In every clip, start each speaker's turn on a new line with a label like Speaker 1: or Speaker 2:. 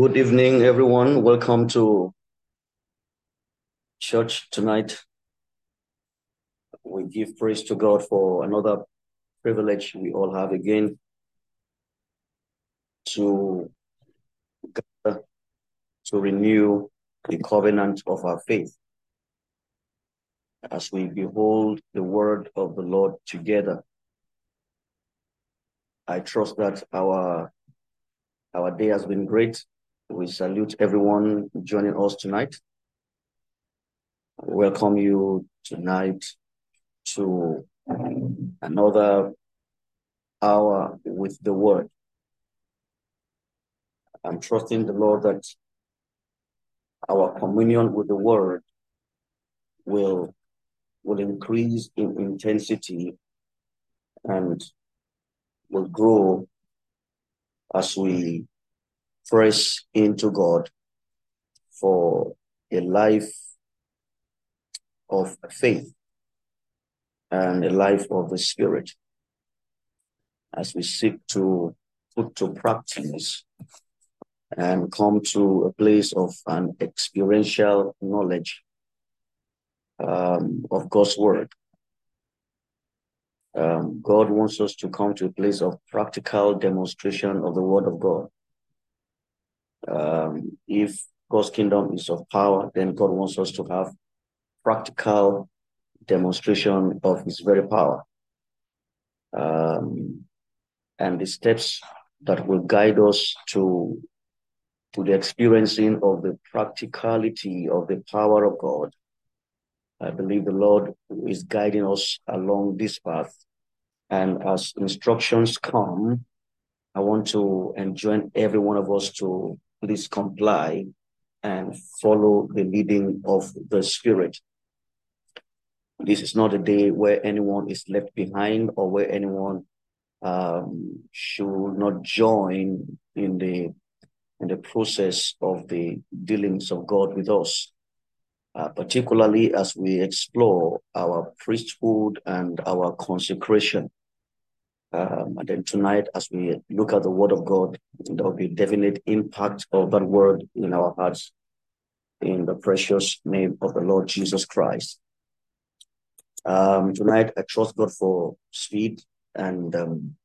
Speaker 1: Good evening, everyone. Welcome to church tonight. We give praise to God for another privilege we all have again to gather to renew the covenant of our faith as we behold the word of the Lord together. I trust that our our day has been great. We salute everyone joining us tonight. welcome you tonight to another hour with the word. I'm trusting the Lord that our communion with the word will will increase in intensity and will grow as we press into God for a life of faith and a life of the Spirit as we seek to put to practice and come to a place of an experiential knowledge um, of God's Word. Um, God wants us to come to a place of practical demonstration of the Word of God. Um, if God's kingdom is of power, then God wants us to have practical demonstration of His very power. Um, and the steps that will guide us to to the experiencing of the practicality of the power of God. I believe the Lord is guiding us along this path. And as instructions come, I want to enjoin every one of us to please comply and follow the leading of the Spirit. This is not a day where anyone is left behind or where anyone um, should not join in the in the process of the dealings of God with us, uh, particularly as we explore our priesthood and our consecration. Um, and then tonight, as we look at the Word of God, there will be definite impact of that Word in our hearts in the precious name of the Lord Jesus Christ. Um, tonight, I trust God for speed and um,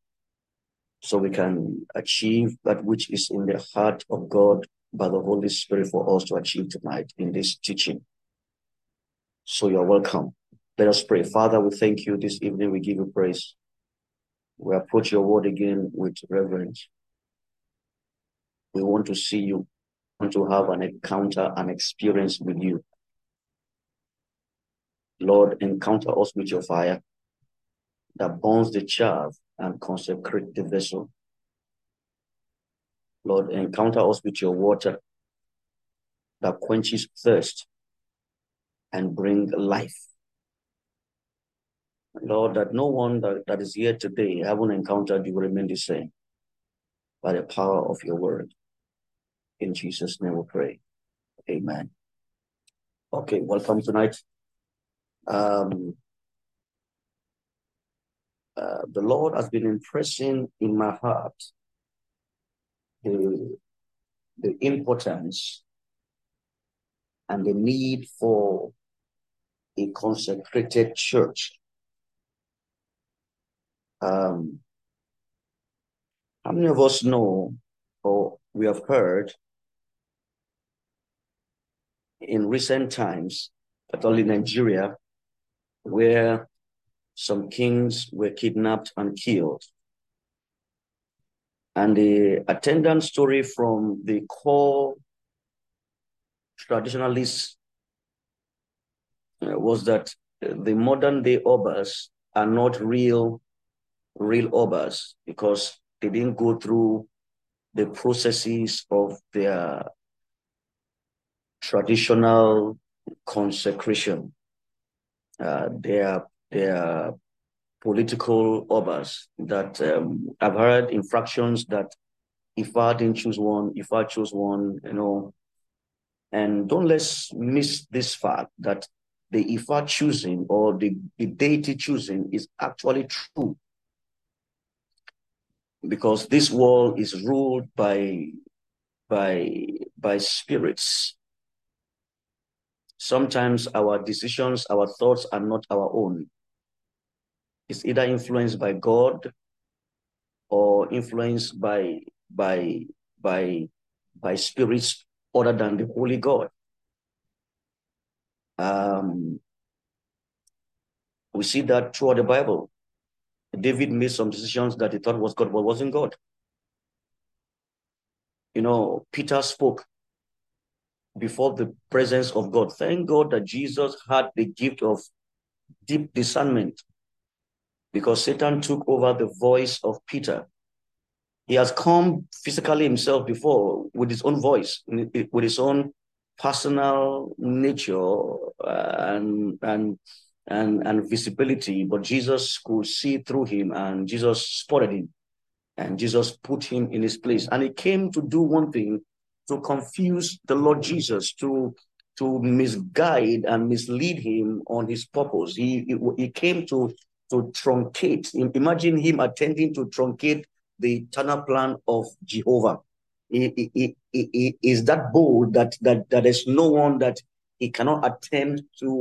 Speaker 1: so we can achieve that which is in the heart of God by the Holy Spirit for us to achieve tonight in this teaching. So you're welcome. Let us pray. Father, we thank you this evening. We give you praise. We approach your word again with reverence. We want to see you, want to have an encounter, an experience with you. Lord, encounter us with your fire that burns the chaff and consecrate the vessel. Lord, encounter us with your water that quenches thirst and bring life. Lord, that no one that, that is here today haven't encountered you will remain the same by the power of your word. In Jesus' name we pray. Amen. Okay, welcome tonight. Um, uh, the Lord has been impressing in my heart the, the importance and the need for a consecrated church. Um, how many of us know or we have heard in recent times, particularly Nigeria, where some kings were kidnapped and killed. And the attendant story from the core traditionalists uh, was that the modern day obas are not real, real obas because they didn't go through the processes of their traditional consecration. Uh, their their political obas that um, I've heard infractions that if I didn't choose one, if I chose one, you know, and don't let's miss this fact that the Ifa choosing or the, the deity choosing is actually true. Because this world is ruled by by by spirits. Sometimes our decisions, our thoughts are not our own. It's either influenced by God or influenced by by by by spirits other than the Holy God. Um, we see that throughout the Bible. David made some decisions that he thought was God, but wasn't God. You know, Peter spoke before the presence of God. Thank God that Jesus had the gift of deep discernment because Satan took over the voice of Peter. He has come physically himself before with his own voice, with his own personal nature uh, and and and and visibility, but Jesus could see through him, and Jesus spotted him, and Jesus put him in his place. And he came to do one thing to confuse the Lord Jesus, to to misguide and mislead him on his purpose. He, he, he came to to truncate. Imagine him attempting to truncate the eternal plan of Jehovah. He, he, he, he, is that bold that that that there's no one that he cannot attempt to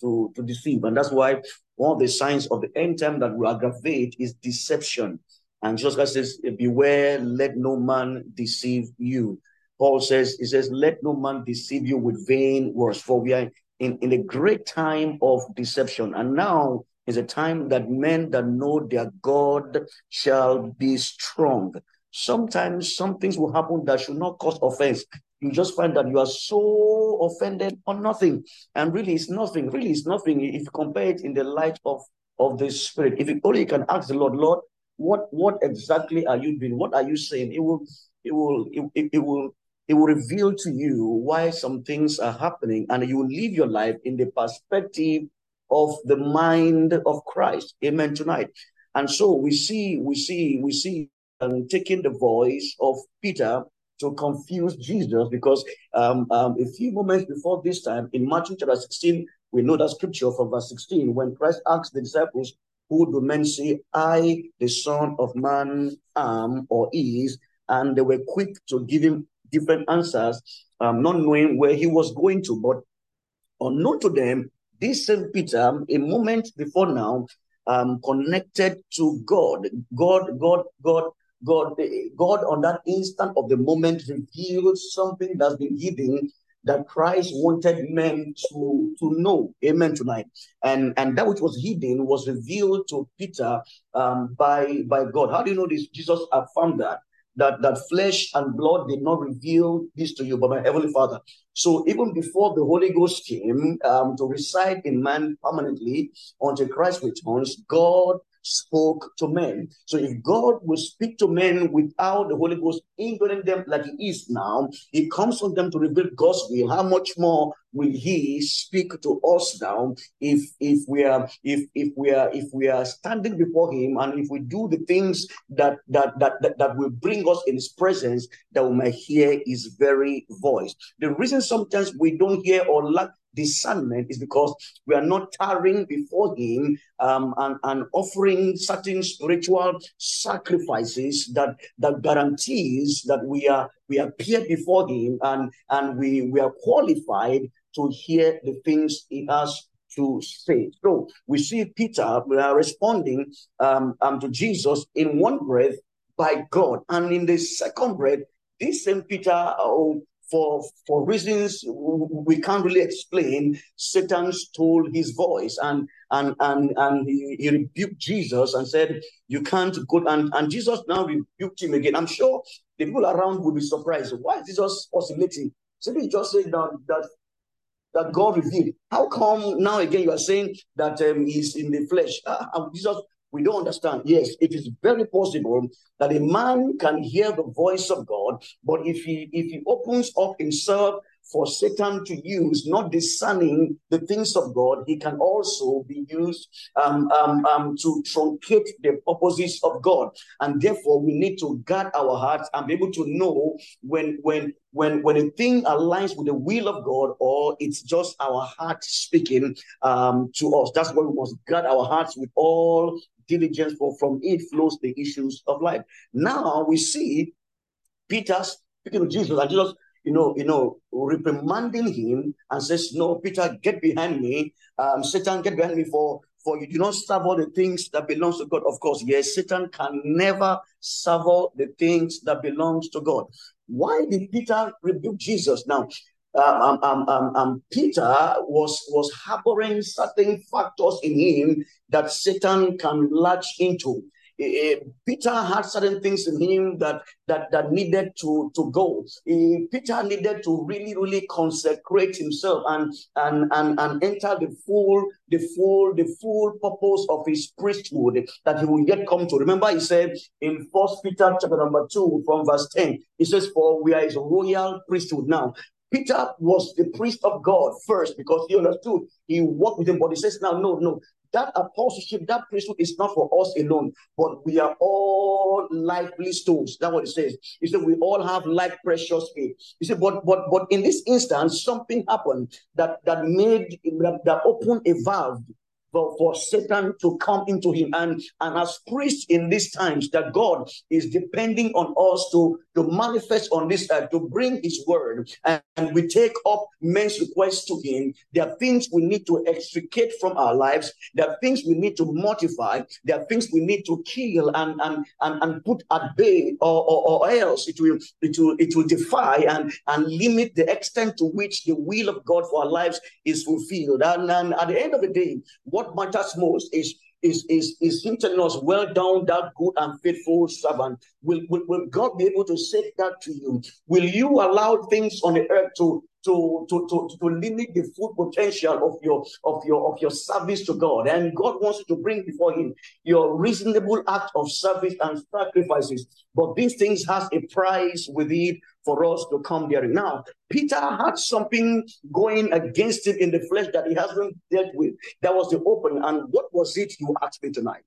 Speaker 1: to to deceive, and that's why one of the signs of the end time that will aggravate is deception. And Jesus Christ says, "Beware, let no man deceive you." Paul says, "He says, let no man deceive you with vain words, for we are in, in a great time of deception, and now is a time that men that know their God shall be strong." Sometimes some things will happen that should not cause offense. You just find that you are so offended on nothing. And really, it's nothing. Really, it's nothing if you compare it in the light of, of the Spirit. If you only can ask the Lord, Lord, what what exactly are you doing? What are you saying? It will it will it, it will it will reveal to you why some things are happening, and you will live your life in the perspective of the mind of Christ. Amen. Tonight. And so we see, we see, we see um, taking the voice of Peter to confuse Jesus because um, um, a few moments before this time in Matthew chapter 16, we know that scripture from verse 16 when Christ asked the disciples, Who do men say I, the Son of Man, am or is? And they were quick to give him different answers, um, not knowing where he was going to. But unknown to them, this same Peter, a moment before now, um, connected to God. God, God, God God, God on that instant of the moment revealed something that's been hidden that Christ wanted men to, to know. Amen tonight. And and that which was hidden was revealed to Peter um, by, by God. How do you know this? Jesus affirmed that. That, that flesh and blood did not reveal this to you, but my heavenly Father. So even before the Holy Ghost came um, to reside in man permanently until Christ returns, God spoke to men. So if God will speak to men without the Holy Ghost indwelling them like he is now, he comes on them to reveal God's will. How much more will he speak to us now if if we are if if we are if we are standing before him and if we do the things that that that that, that will bring us in his presence that we may hear his very voice. The reason sometimes we don't hear or lack discernment is because we are not tarrying before him um, and, and offering certain spiritual sacrifices that that guarantees that we are we appear before him and and we we are qualified to hear the things he has to say. So we see Peter responding um, um, to Jesus in one breath by God, and in the second breath, this same Peter oh, for for reasons we can't really explain, Satan stole his voice and and and and he, he rebuked Jesus and said, "You can't go." And and Jesus now rebuked him again. I'm sure the people around would be surprised. Why is Jesus oscillating? Simply just saying that that that God revealed. How come now again you are saying that um, he's in the flesh? Uh, Jesus we don't understand. Yes, it is very possible that a man can hear the voice of God, but if he if he opens up himself for Satan to use, not discerning the things of God, he can also be used um, um, um, to truncate the purposes of God. And therefore, we need to guard our hearts and be able to know when when when when a thing aligns with the will of God or it's just our heart speaking um, to us. That's why we must guard our hearts with all diligence, for from it flows the issues of life. Now we see Peter speaking to Jesus, and Jesus, you know, you know, reprimanding him and says, No, Peter, get behind me. Um, Satan, get behind me for for you do not serve all the things that belongs to God. Of course, yes, Satan can never serve all the things that belongs to God. Why did Peter rebuke Jesus? Now, um, um, um, um, Peter was was harboring certain factors in him that Satan can latch into. Peter had certain things in him that that that needed to to go. Peter needed to really really consecrate himself and and and and enter the full the full the full purpose of his priesthood that he will yet come to. Remember, he said in First Peter chapter number two from verse ten, he says, "For we are his royal priesthood." Now, Peter was the priest of God first because he understood he walked with him, but he says, Now, no, no, that apostleship, that priesthood is not for us alone, but we are all lively stones. That's what it says. He said we all have like precious faith. He said, but but but in this instance, something happened that that made that, that opened a valve for, for Satan to come into him. And, and as priests in these times, that God is depending on us to, to manifest on this earth, to bring his word. And, and we take up men's requests to him. There are things we need to extricate from our lives. There are things we need to mortify. There are things we need to kill and, and, and, and put at bay, or, or, or else it will, it will, it will defy and, and limit the extent to which the will of God for our lives is fulfilled. And, and at the end of the day, what matters most is is is is him telling us, well done, that good and faithful servant. Will, will, will God be able to say that to you? Will you allow things on the earth to to, to, to, to limit the full potential of your of your of your service to God. And God wants you to bring before him your reasonable act of service and sacrifices. But these things has a price with it for us to come there. Now, Peter had something going against him in the flesh that he hasn't dealt with. That was the open. And what was it you asked me tonight?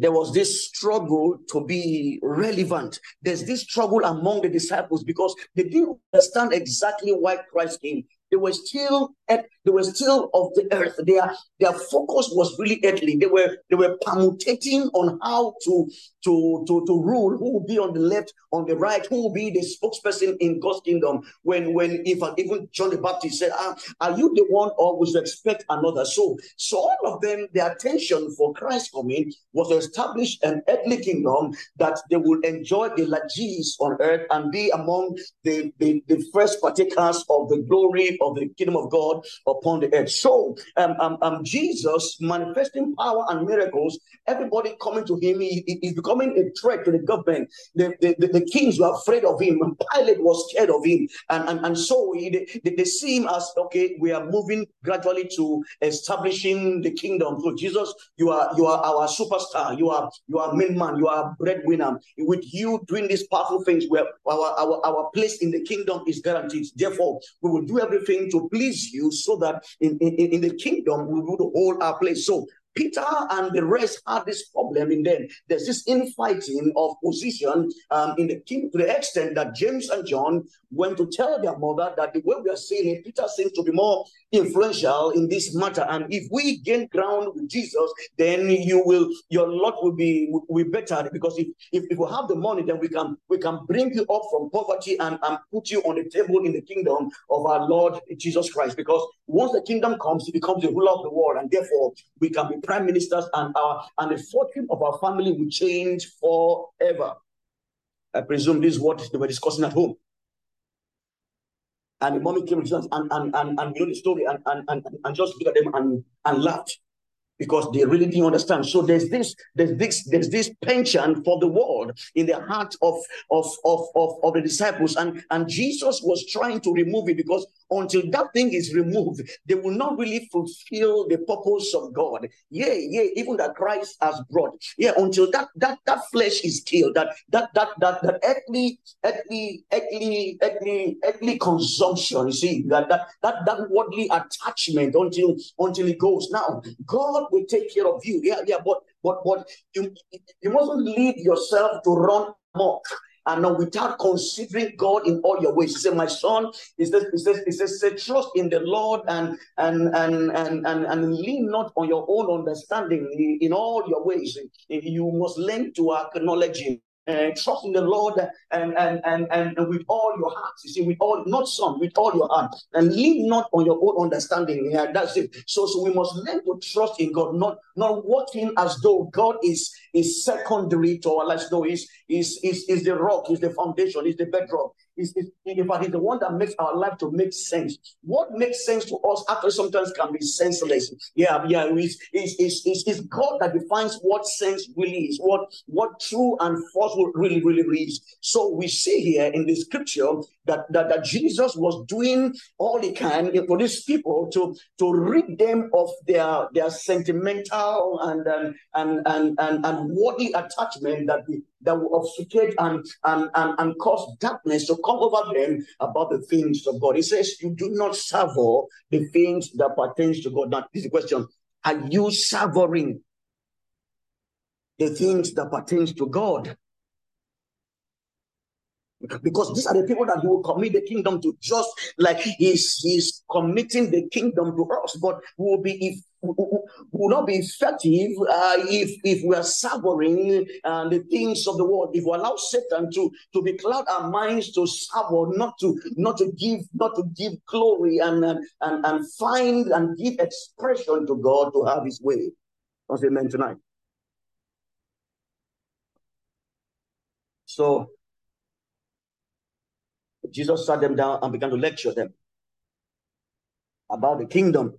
Speaker 1: There was this struggle to be relevant. There's this struggle among the disciples because they didn't understand exactly why Christ came. They were still at, they were still of the earth. Their their focus was really earthly. They were they were permutating on how to to to to rule. Who will be on the left, on the right? Who will be the spokesperson in God's kingdom? When when even even John the Baptist said, ah, "Are you the one, or we should expect another?" So so all of them, their attention for Christ coming was to establish an earthly kingdom that they would enjoy the lages on earth and be among the the, the first partakers of the glory of the kingdom of God upon the earth. So, um, um, um Jesus manifesting power and miracles, everybody coming to him, he, he, he's becoming a threat to the government. The, the, the, the, kings were afraid of him, and Pilate was scared of him. And, and, and so he, they, they see him as okay, we are moving gradually to establishing the kingdom. So, Jesus, you are you are our superstar, you are you are main man, you are breadwinner. With you doing these powerful things, where our, our, our place in the kingdom is guaranteed. Therefore, we will do everything to please you so that in, in, in the kingdom we would hold our place. So Peter and the rest had this problem in them. There's this infighting of position um, in the king to the extent that James and John went to tell their mother that the way we are seeing it, Peter seems to be more influential in this matter. And if we gain ground with Jesus, then you will your lot will be will be better because if, if, if we have the money, then we can we can bring you up from poverty and, and put you on the table in the kingdom of our Lord Jesus Christ. Because once the kingdom comes, he becomes the ruler of the world, and therefore we can be prime ministers, and our and the fortune of our family will change forever. I presume this is what they were discussing at home. And the mommy came to Jesus and and and, and you know the story and, and and and just look at them and and laughed because they really didn't understand. So there's this, there's this, there's this penchant for the world in the heart of of of of, of the disciples, and and Jesus was trying to remove it because until that thing is removed, they will not really fulfill the purpose of God. Yeah, yeah, even that Christ has brought. Yeah, until that that that flesh is killed, that that that that that earthly, earthly, earthly, earthly, earthly consumption. You see, that that that that worldly attachment until until it goes. Now, God will take care of you. Yeah, yeah, but but but you you mustn't lead yourself to run amok and not without considering God in all your ways. He said, My son, he says, he says, he says, say, trust in the Lord and and and and and, and lean not on your own understanding in all your ways. You must learn to acknowledge him and trust in the Lord and, and, and, and, and with all your heart. You see, with all, not some, with all your heart. And lean not on your own understanding. Yeah, that's it. So, so we must learn to trust in God, not, not walking as though God is, is secondary to our lives, though is, is, is, is the rock, is the foundation, is the bedrock is, is in fact, he's the one that makes our life to make sense. What makes sense to us actually sometimes can be senseless. Yeah, yeah, it's, it's, it's, it's, God that defines what sense really is, what, what true and false really, really is. So we see here in the scripture that, that, that Jesus was doing all he can for these people to, to rid them of their, their sentimental and, and, and, and, and, worldly attachment that that will obfuscate and, and, and, and cause darkness to come over them about the things of God. He says, You do not savor the things that pertains to God. This is the question. Are you savoring the things that pertains to God? because these are the people that he will commit the kingdom to just like he's he's committing the kingdom to us but will be if will not be effective uh, if if we are savoring uh, the things of the world. If we allow satan to to be cloud our minds to savor not to not to give not to give glory and and and, find and give expression to god to have his way. That's amen tonight? So Jesus sat them down and began to lecture them about the kingdom.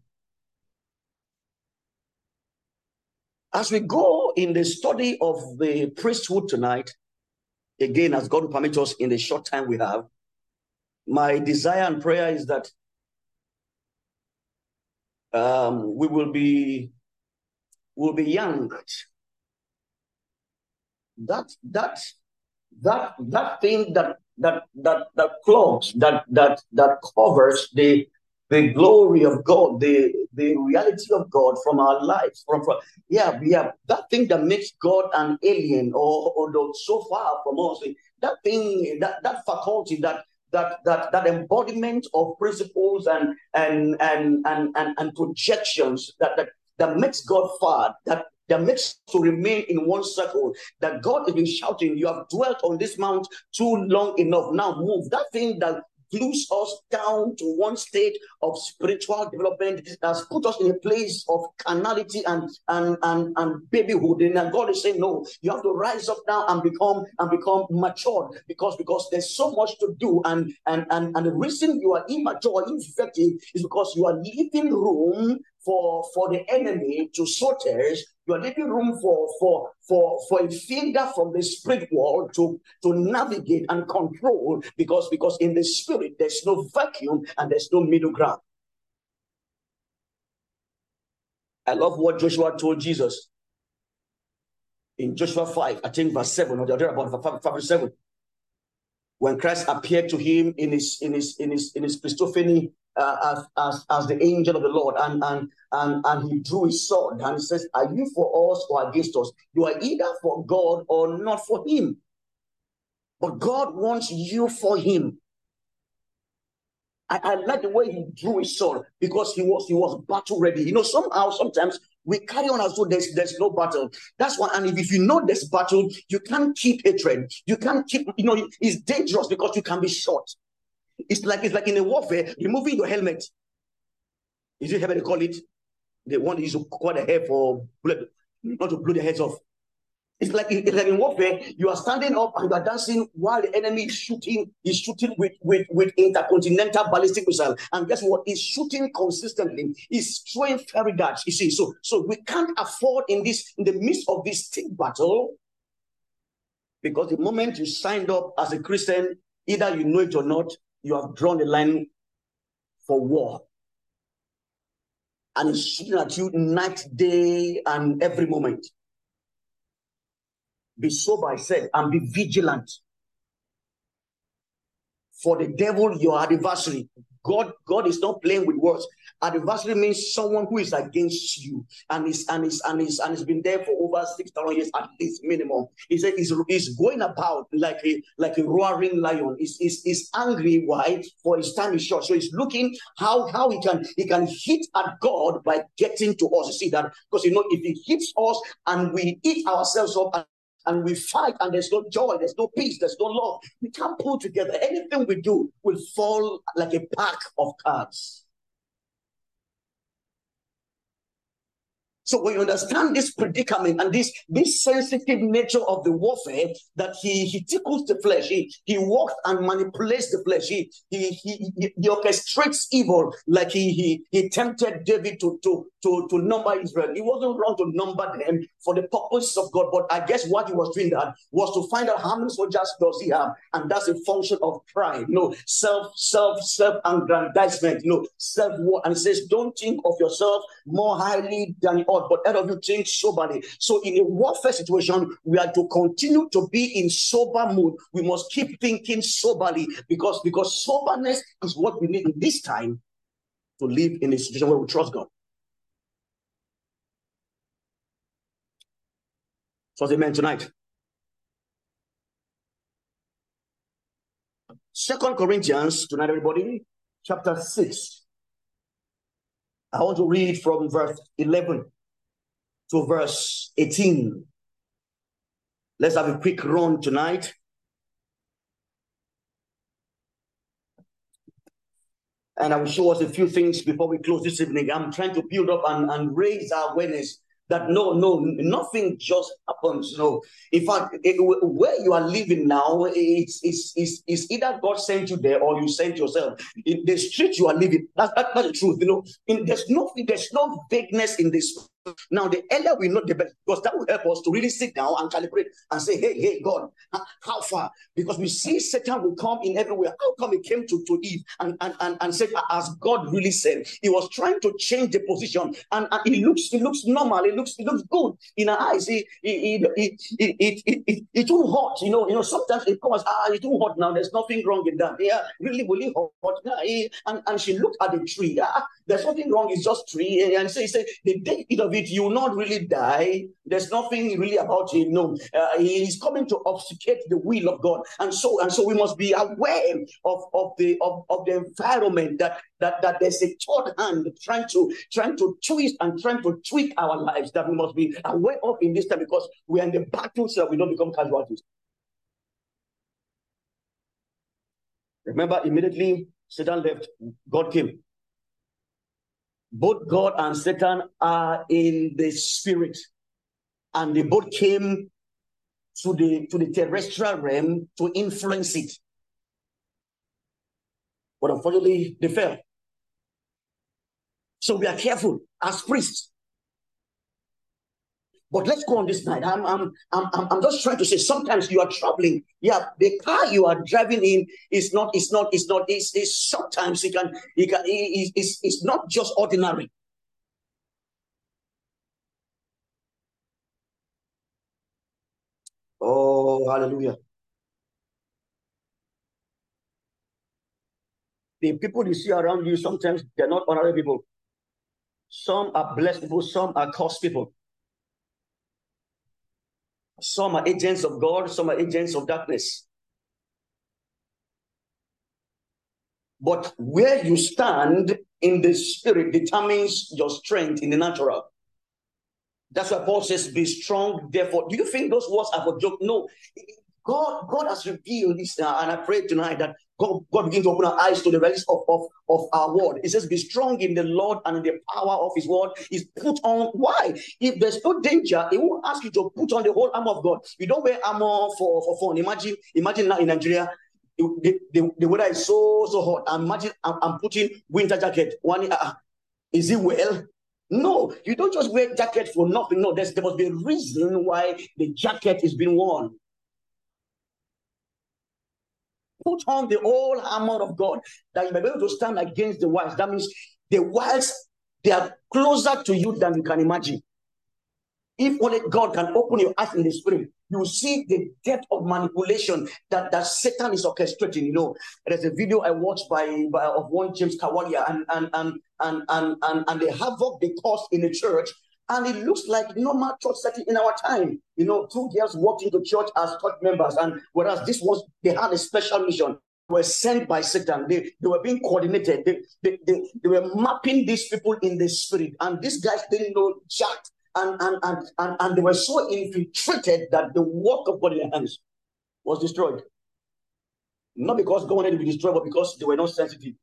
Speaker 1: As we go in the study of the priesthood tonight, again, as God will permit us in the short time we have, my desire and prayer is that um, we will be will be young. That that that that thing that that that that cloaks that that that covers the the glory of God, the the reality of God from our lives. From, from yeah, have that thing that makes God an alien or or so far from us. Eh, that thing, eh, that that faculty, that that that that embodiment of principles and and and and and, and projections that that that makes God far, that that makes to remain in one circle. That God has been shouting, You have dwelt on this mount too long enough. Now move. That thing that glues us down to one state of spiritual development has put us in a place of carnality and and and, and babyhood. And God is saying, No, you have to rise up now and become and become matured because because there's so much to do. And and and, and the reason you are immature, ineffective is because you are leaving room for for the enemy to sorters you are leaving room for for for for a finger from the spirit world to to navigate and control because because in the spirit there's no vacuum and there's no middle ground. I love what joshua told jesus. In joshua 5 i think verse 7 or the other about 5, 5 7 when christ appeared to him in his in his in his in his christophany uh, as, as, as the angel of the Lord, and, and, and, and he drew his sword and he says, Are you for us or against us? You are either for God or not for him. But God wants you for him. I, I like the way he drew his sword because he was he was battle ready. You know, somehow sometimes we carry on as though there's there's no battle. That's why, and if, if you know there's battle, you can't keep hatred. You can't keep, you know, it's dangerous because you can be shot. It's like it's like in a warfare, removing your helmet. Is it how they call it? They want you to cut the hair for blood, not to blow their heads off. It's like it's like in warfare, you are standing up and you are dancing while the enemy is shooting, is shooting with, with, with intercontinental ballistic missile. And guess what? He's shooting consistently. He's throwing fairy darts. You see, so so we can't afford in this in the midst of this stick battle, because the moment you signed up as a Christian, either you know it or not, you have drawn the line for war. And it's shooting at you night, day, and every moment. Be sober, I said, and be vigilant. For the devil, your adversary, God, God is not playing with words. Adversary means someone who is against you and is and is and is and has been there for over six thousand years at least minimum. He said he's, he's going about like a like a roaring lion. He's, he's, he's angry. Why? For his time is short. So he's looking how how he can he can hit at God by getting to us. You see that because you know if he hits us and we eat ourselves up and we fight and there's no joy, there's no peace, there's no love. We can't pull together. Anything we do will fall like a pack of cards. So when you understand this predicament and this, this sensitive nature of the warfare, that he, he tickles the flesh, he, he walks and manipulates the flesh, he, he, he, he, he orchestrates evil like he, he, he tempted David to, to, to, to number Israel. He wasn't wrong to number them for the purposes of God, but I guess what he was doing that was to find out how many soldiers does he have, and that's a function of pride, you know, self, self, self-aggrandizement, you know, self-war. And he says, don't think of yourself more highly than all, but out of you think soberly. So in a warfare situation, we are to continue to be in sober mood. We must keep thinking soberly because, because soberness is what we need in this time to live in a situation where we trust God. So amen tonight. Second Corinthians tonight, everybody, chapter 6. I want to read from verse 11 to verse 18. Let's have a quick run tonight. And I will show us a few things before we close this evening. I'm trying to build up and, and raise our awareness that no, no, nothing just happens. No, in fact, eh, it, where you are living now, it's, it's, it's, it's either God sent you there or you sent yourself. In the street you are living, that's, that, that's the truth. You know, in, there's no there's no vagueness in this now, the earlier we know, the better, because that will help us to really sit down and calibrate and say, hey, hey, God, how far? Because we see Satan will come in everywhere. How come he came to, to Eve and, and, and, and said, as God really said, he was trying to change the position and, and it looks it looks normal, it looks it looks good in our eyes. It, it, it, it, it, it, it, it too hot, you know, you know, sometimes it comes, ah, it's too hot now, there's nothing wrong in that. Yeah, really, really hot. Yeah, and, and she looked at the tree. Ah, there's nothing wrong, it's just tree. And so he said, the day of you will not really die. There's nothing really about him. No, uh, he is coming to obfuscate the will of God, and so and so we must be aware of of the of, of the environment that that that there's a third hand trying to trying to twist and trying to tweak our lives that we must be aware of in this time because we are in the battle so we don't become casualties. Remember, immediately Satan left, God came both God and Satan are in the spirit, and they both came to the to the terrestrial realm to influence it. But unfortunately, they fell. So we are careful as priests. But let's go on this night. I'm, I'm, I'm, I'm just trying to say sometimes you are traveling. Yeah, the car you are driving in is not, it's not, it's not, it's, it's sometimes it can, it can, it, it's, it's not just ordinary. Oh, hallelujah. The people you see around you, sometimes they're not honorable people. Some are blessed people, some are cursed people. Some are agents of God, some are agents of darkness. But where you stand in the spirit determines your strength in the natural. That's why Paul says, Be strong, therefore. Do you think those words are for joke? No. God, God has revealed this, uh, and I pray tonight that God, God begin to open our eyes to the release of, of, of our word. It says, Be strong in the Lord and in the power of his word. Is put on. Why? If there's no danger, he won't ask you to put on the whole armor of God. You don't wear armor for, for fun. Imagine, imagine now in Nigeria, the, the, the weather is so so hot. Imagine I'm, I'm putting winter jacket. One, uh, is it well? No, you don't just wear jacket for nothing. No, there must be a reason why the jacket is being worn. Put on the whole armor of God that you may be able to stand against the wiles. That means the wiles, they are closer to you than you can imagine. If only God can open your eyes in the spirit you see the depth of manipulation that, that Satan is orchestrating. You know, there's a video I watched by, by of one James Kawalia and and and and and and, and the havoc they caused in the church. And it looks like normal church setting in our time. You know, two girls walked into church as church members, and whereas this was they had a special mission were sent by Satan. They, they were being coordinated. They, they, they, they were mapping these people in the spirit. And these guys didn't know jack and, and, and, and, and they were so infiltrated that the work of God in their hands was destroyed. Not because God wanted to be destroyed, but because they were not sensitive.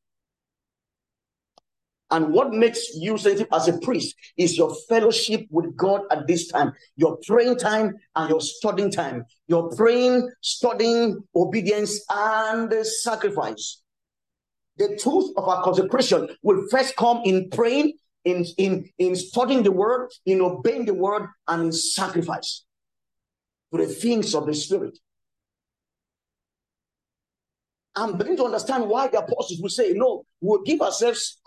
Speaker 1: And what makes you sensitive as a priest is your fellowship with God at this time, your praying time and your studying time, your praying, studying, obedience, and sacrifice. The truth of our consecration will first come in praying in, in, in studying the word, in obeying the word, and in sacrifice to the things of the spirit. I'm beginning to understand why the apostles will say, No, we'll give ourselves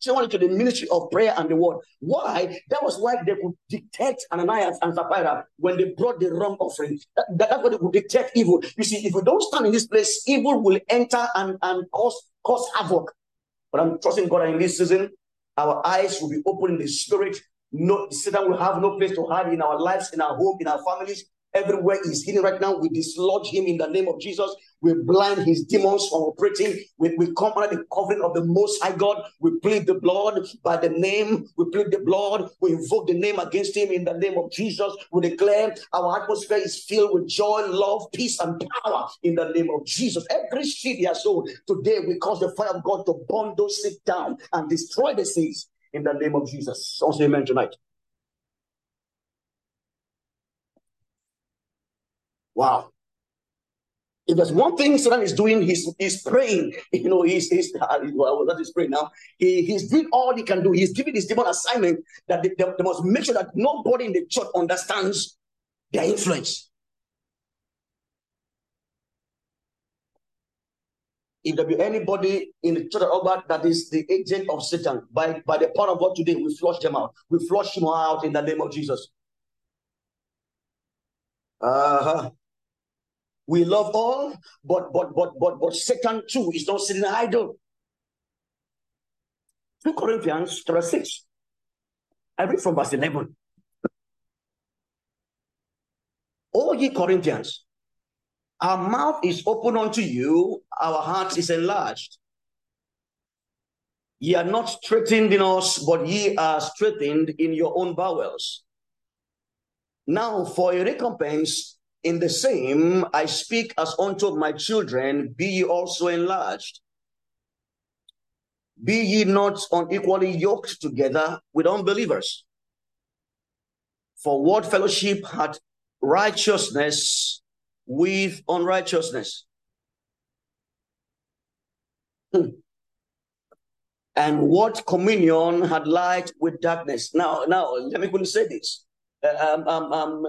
Speaker 1: continually to the ministry of prayer and the word. Why? That was why they could detect Ananias and Sapphira when they brought the wrong offering. That, that's what they could detect evil. You see, if we don't stand in this place, evil will enter and, and cause, cause havoc. But I'm trusting God in this season our eyes will be open in the spirit. No, Satan will have no place to hide in our lives, in our home, in our families. Everywhere he's hidden right now, we dislodge him in the name of Jesus. We blind his demons from operating. We, we come under the covering of the Most High God. We plead the blood by the name. We plead the blood. We invoke the name against him in the name of Jesus. We declare our atmosphere is filled with joy, love, peace, and power in the name of Jesus. Every seed he has sown today, we cause the fire of God to burn those seeds down and destroy the seeds in the name of Jesus. So say amen tonight. Wow. If there's one thing Satan is doing, he's, he's praying. You know, he's, he's uh, well, is praying now. He, he's doing all he can do. He's giving his demon assignment that they, they, they must make sure that nobody in the church understands their influence. If there be anybody in the church of Albert that is the agent of Satan, by, by the power of God today, we flush them out. We flush him out in the name of Jesus. Uh-huh. We love all, but but but but but Satan too is not sitting idle. 2 Corinthians chapter 6. I read from verse 11. All ye Corinthians, our mouth is open unto you, our heart is enlarged. Ye are not straitened in us, but ye are straitened in your own bowels. Now, for a recompense, in the same, I speak as unto my children, be ye also enlarged. Be ye not unequally yoked together with unbelievers. For what fellowship had righteousness with unrighteousness? Hmm. And what communion had light with darkness? Now, now let me quickly say this. Uh, um, um, um,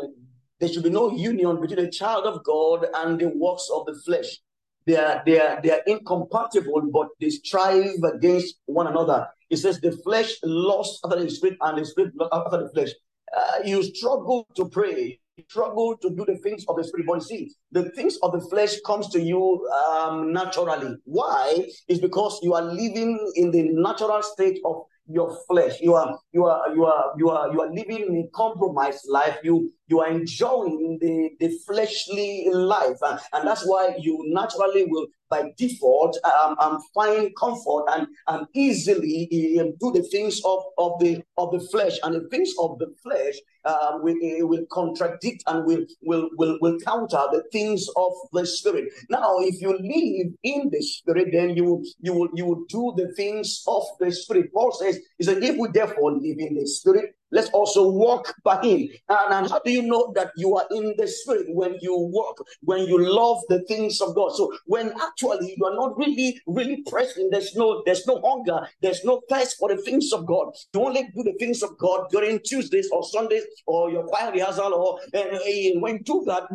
Speaker 1: there should be no union between a child of God and the works of the flesh. They are, they are, they are incompatible, but they strive against one another. It says the flesh lost after the spirit and the spirit after the flesh. Uh, you struggle to pray, you struggle to do the things of the spirit. But see, the things of the flesh comes to you um, naturally. Why? Is because you are living in the natural state of your flesh. You are you are you are you are you are living in a compromised life. You you are enjoying the, the fleshly life. And, and that's why you naturally will by default um, um, find comfort and, and easily um, do the things of, of the of the flesh. And the things of the flesh uh, will, will contradict and will, will, will, will counter the things of the spirit. Now, if you live in the spirit, then you you will you will do the things of the spirit. Paul says, he said, if we therefore live in the spirit, Let's also walk by Him. And, and, how do you know that you are in the Spirit when you walk, when you love the things of God? So when actually you are not really, really pressing, there's no, there's no hunger, there's no thirst for the things of God. You only do the things of God during Tuesdays or Sundays or your choir rehearsal, or uh, when you do that,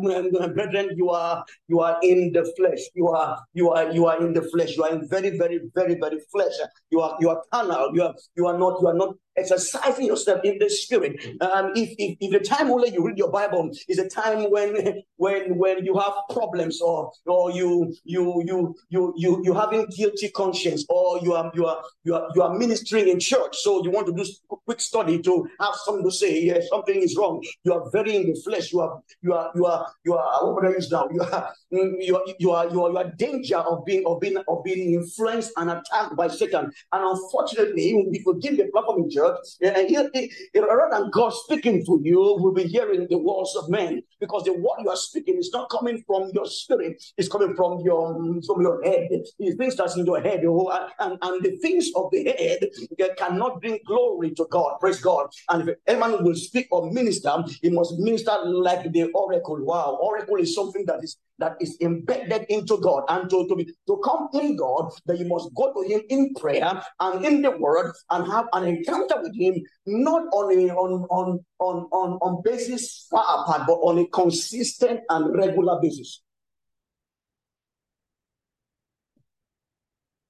Speaker 1: brethren, you are you are in the flesh. You are you are you are in the flesh. You are in very very very very flesh. You are you are carnal. You are you are not you are not exercising yourself in the spirit. Um, if, if, if the time only you read your Bible is a time when when when you have problems or or you you you you you you having guilty conscience or you are you are you are you are ministering in church, so you want to do quick study to have something to say. Yes, something is wrong. You are very in the flesh. You are you are you are you are what would I use now? You are you are you are you are, you are danger of being of being of being influenced and attacked by Satan. And unfortunately, if you give the platform in church, uh, rather than God speaking to you, we'll be hearing the words of men because the word you are speaking is not coming from your spirit; it's coming from your from your head. The things that's in your head, and, and the things of the head cannot bring glory to God. Praise God. And if anyone will speak or minister, he must minister like the oracle. Wow, oracle is something that is that is embedded into God and to, to, be, to come in God, that you must go to Him in prayer and in the Word and have an encounter with Him, not on a, on, on, on, on, on basis far apart, but on a consistent and regular basis.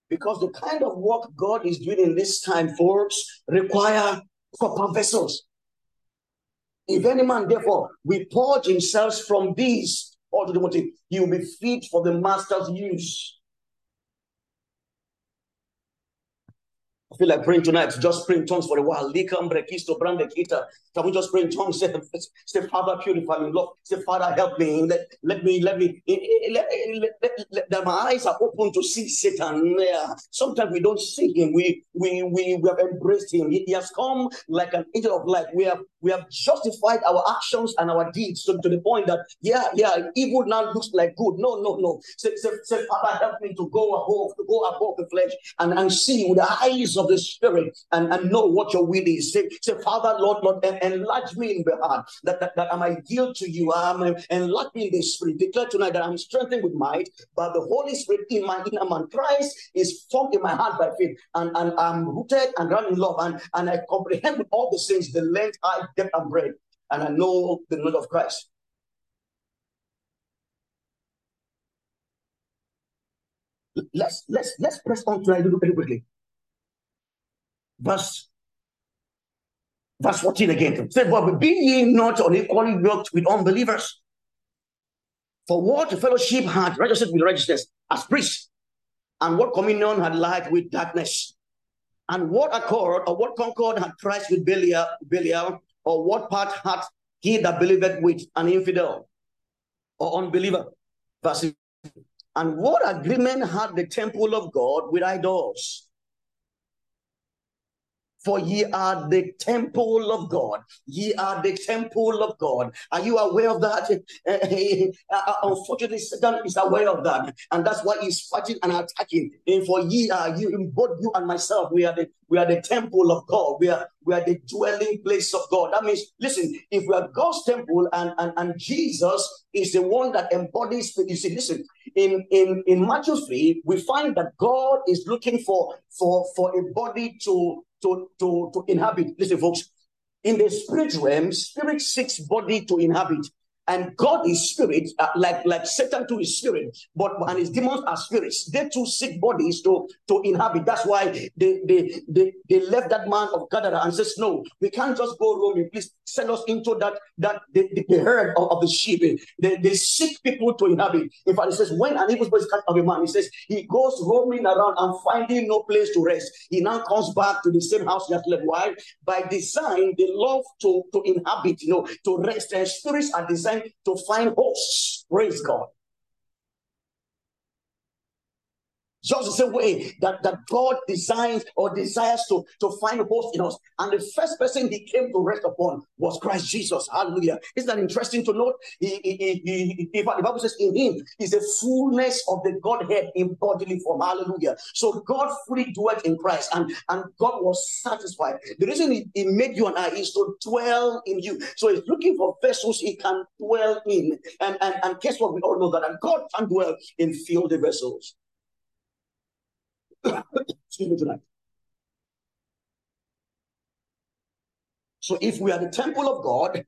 Speaker 1: Because the kind of work God is doing in this time, folks, require proper vessels. If any man, therefore, we purge himself from these all to the motive. He will be fit for the master's use. I feel like praying tonight. Just pray in tongues for a while. Can we just pray in tongues? Say, say, Father, purify me. Lord, say, Father, help me. Let, let me, let me, eh, eh, eh, let, let, let, let, my eyes are open to see Satan. Sometimes we don't see him. We, we, we, we have embraced him. He, he has come like an angel of light. We have, we have justified our actions and our deeds to, to the point that, yeah, yeah, evil now looks like good. No, no, no. Say, say, say Father, help me to go above, to go above the flesh and, and see with the eyes of of the Spirit and, and know what your will is. Say, say Father, Lord, Lord, enlarge me in the heart that, that, that I might yield to you. Um, enlarge me in the Spirit. Declare tonight that I'm strengthened with might by the Holy Spirit in my inner man. Christ is formed in my heart by faith, and, and I'm rooted and grounded in love, and, and I comprehend with all the things the length, height, depth, and breadth, and I know the knowledge of Christ. let's let's let's press on tonight very quickly verse verse 14 again. Said, But be ye not unequally yoked with unbelievers. For what fellowship had righteousness with righteousness as priests, and what communion had light with darkness, and what accord or what concord had Christ with Belial, Belial or what part had he that believeth with an infidel or unbeliever? Verse and what agreement had the temple of God with idols? For ye are the temple of God. Ye are the temple of God. Are you aware of that? Eh, eh, eh, uh, uh, unfortunately, Satan is aware of that. And that's why he's fighting and attacking. And for ye are you, both you and myself, we are the we are the temple of God. We are we are the dwelling place of God. That means, listen, if we are God's temple and, and, and Jesus is the one that embodies you see, listen, in, in, in Matthew 3, we find that God is looking for, for, for a body to to, to, to inhabit. Listen, folks, in the spirit realm, spirit seeks body to inhabit. And God is spirit, uh, like like Satan to his spirit, but and his demons are spirits. They too seek bodies to to inhabit. That's why they they they, they left that man of Gadara and says, No, we can't just go roaming. Please send us into that that the, the, the herd of, of, the sheep. They, they seek people to inhabit. In fact, it says, when an evil spirit comes of a man, he says he goes roaming around and finding no place to rest. He now comes back to the same house he has left. Why? By design, they love to to inhabit, you know, to rest. And spirits are designed to find hosts. Praise God. Just the same way that, that God designs or desires to, to find a host in us. And the first person he came to rest upon was Christ Jesus. Hallelujah. Isn't that interesting to note? He, he, he, he, the Bible says in him is the fullness of the Godhead in bodily form. Hallelujah. So God fully dwelt in Christ and, and God was satisfied. The reason he, he made you and I is to dwell in you. So he's looking for vessels he can dwell in. And, and, and guess what? We all know that. And God can dwell in filled vessels. Excuse me tonight. So if we are the temple of God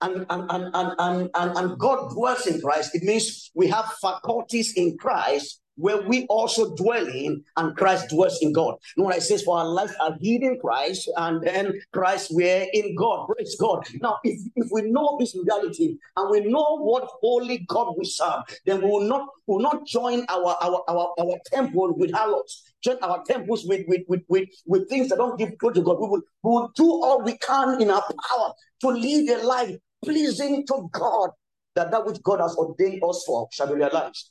Speaker 1: and, and, and, and, and, and, and God dwells in Christ, it means we have faculties in Christ where we also dwell in, and Christ dwells in God. You know what I says? For our lives are hid in Christ, and then Christ we're in God. Praise God. Now, if, if we know this reality and we know what holy God we serve, then we will not will not join our our our, our temple with harlots, join our temples with with, with with with things that don't give glory to God. We will, we will do all we can in our power to live a life pleasing to God, that that which God has ordained us for shall be realized.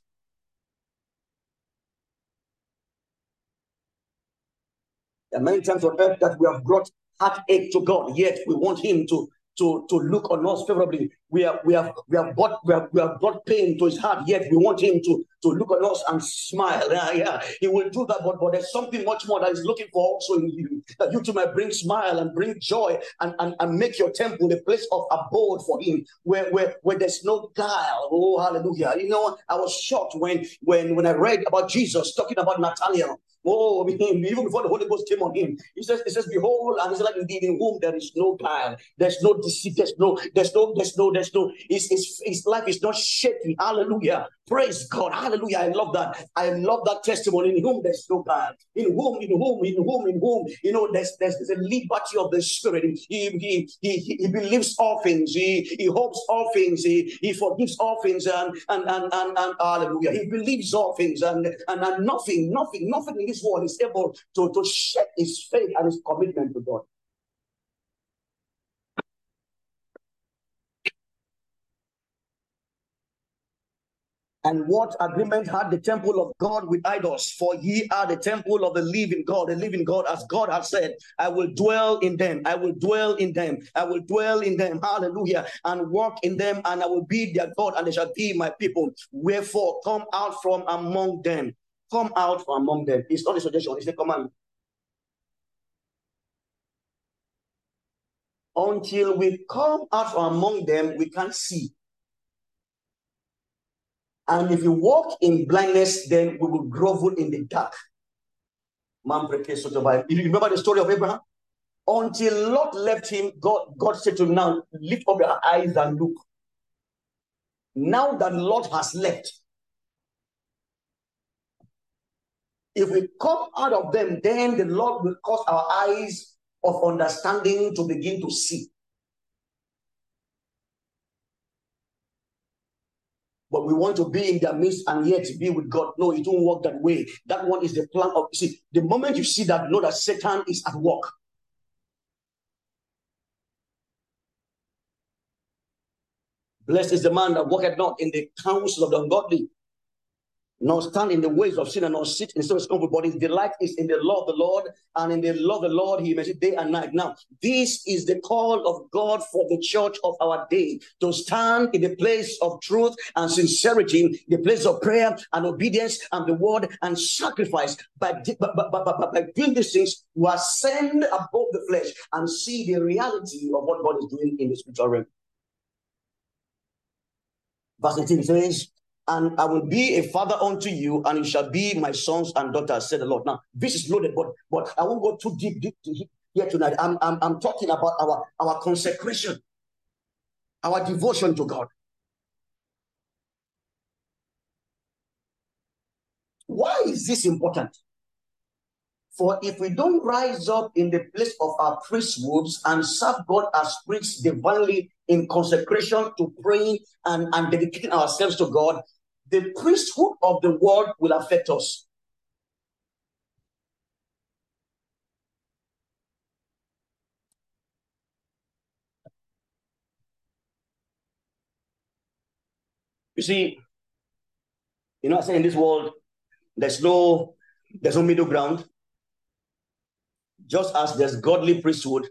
Speaker 1: There are many times on earth that we have brought heartache to God, yet we want Him to to, to look on us favorably. We are we have we have brought we have, we have brought pain to his heart, yet we want him to, to look on us and smile. Yeah, yeah, he will do that, but, but there's something much more that he's looking for also in you. That you too might bring smile and bring joy and, and, and make your temple a place of abode for him, where where where there's no guile. Oh, hallelujah. You know, I was shocked when when when I read about Jesus talking about Nathaniel. Oh, even before the Holy Ghost came on him, he says, he says, Behold, and he's like indeed in whom there is no guile, there's no deceit, there's no, there's no, there's no, there's no, his, his, his life is not shaky. Hallelujah. Praise God. Hallelujah. I love that. I love that testimony in whom there's no guile. In whom, in whom, in whom, in whom, you know, there's there's, there's a liberty of the spirit. He he he, he believes all things, he, he hopes all things, he, he forgives all things, and and and and, and hallelujah. He believes all things, and, and and nothing, nothing, nothing in this world is able to, to shake his faith and his commitment to God. And what agreement had the temple of God with idols? For ye are the temple of the living God, the living God, as God has said, I will dwell in them, I will dwell in them, I will dwell in them, hallelujah, and walk in them, and I will be their God, and they shall be my people. Wherefore, come out from among them, come out from among them. It's not a suggestion, it's a command. Until we come out from among them, we can't see. And if you walk in blindness, then we will grovel in the dark. You remember the story of Abraham? Until Lot left him, God, God said to him, Now lift up your eyes and look. Now that Lot has left, if we come out of them, then the Lord will cause our eyes of understanding to begin to see. but we want to be in their midst and yet be with God. No, it won't work that way. That one is the plan of see. The moment you see that, know that Satan is at work. Blessed is the man that walketh not in the counsel of the ungodly, nor stand in the ways of sin and nor sit in service of but his delight is in the law of the Lord, and in the law of the Lord he it day and night. Now, this is the call of God for the church of our day to stand in the place of truth and sincerity, the place of prayer and obedience and the word and sacrifice. By, by, by, by, by doing these things, we ascend above the flesh and see the reality of what God is doing in the spiritual realm. Verse 18 says, and I will be a father unto you, and you shall be my sons and daughters, said the Lord. Now, this is loaded, but but I won't go too deep, deep here tonight. I'm, I'm, I'm talking about our, our consecration, our devotion to God. Why is this important? For if we don't rise up in the place of our priesthoods and serve God as priests divinely in consecration to praying and, and dedicating ourselves to God, the priesthood of the world will affect us. You see, you know, I say in this world, there's no there's no middle ground. Just as there's godly priesthood,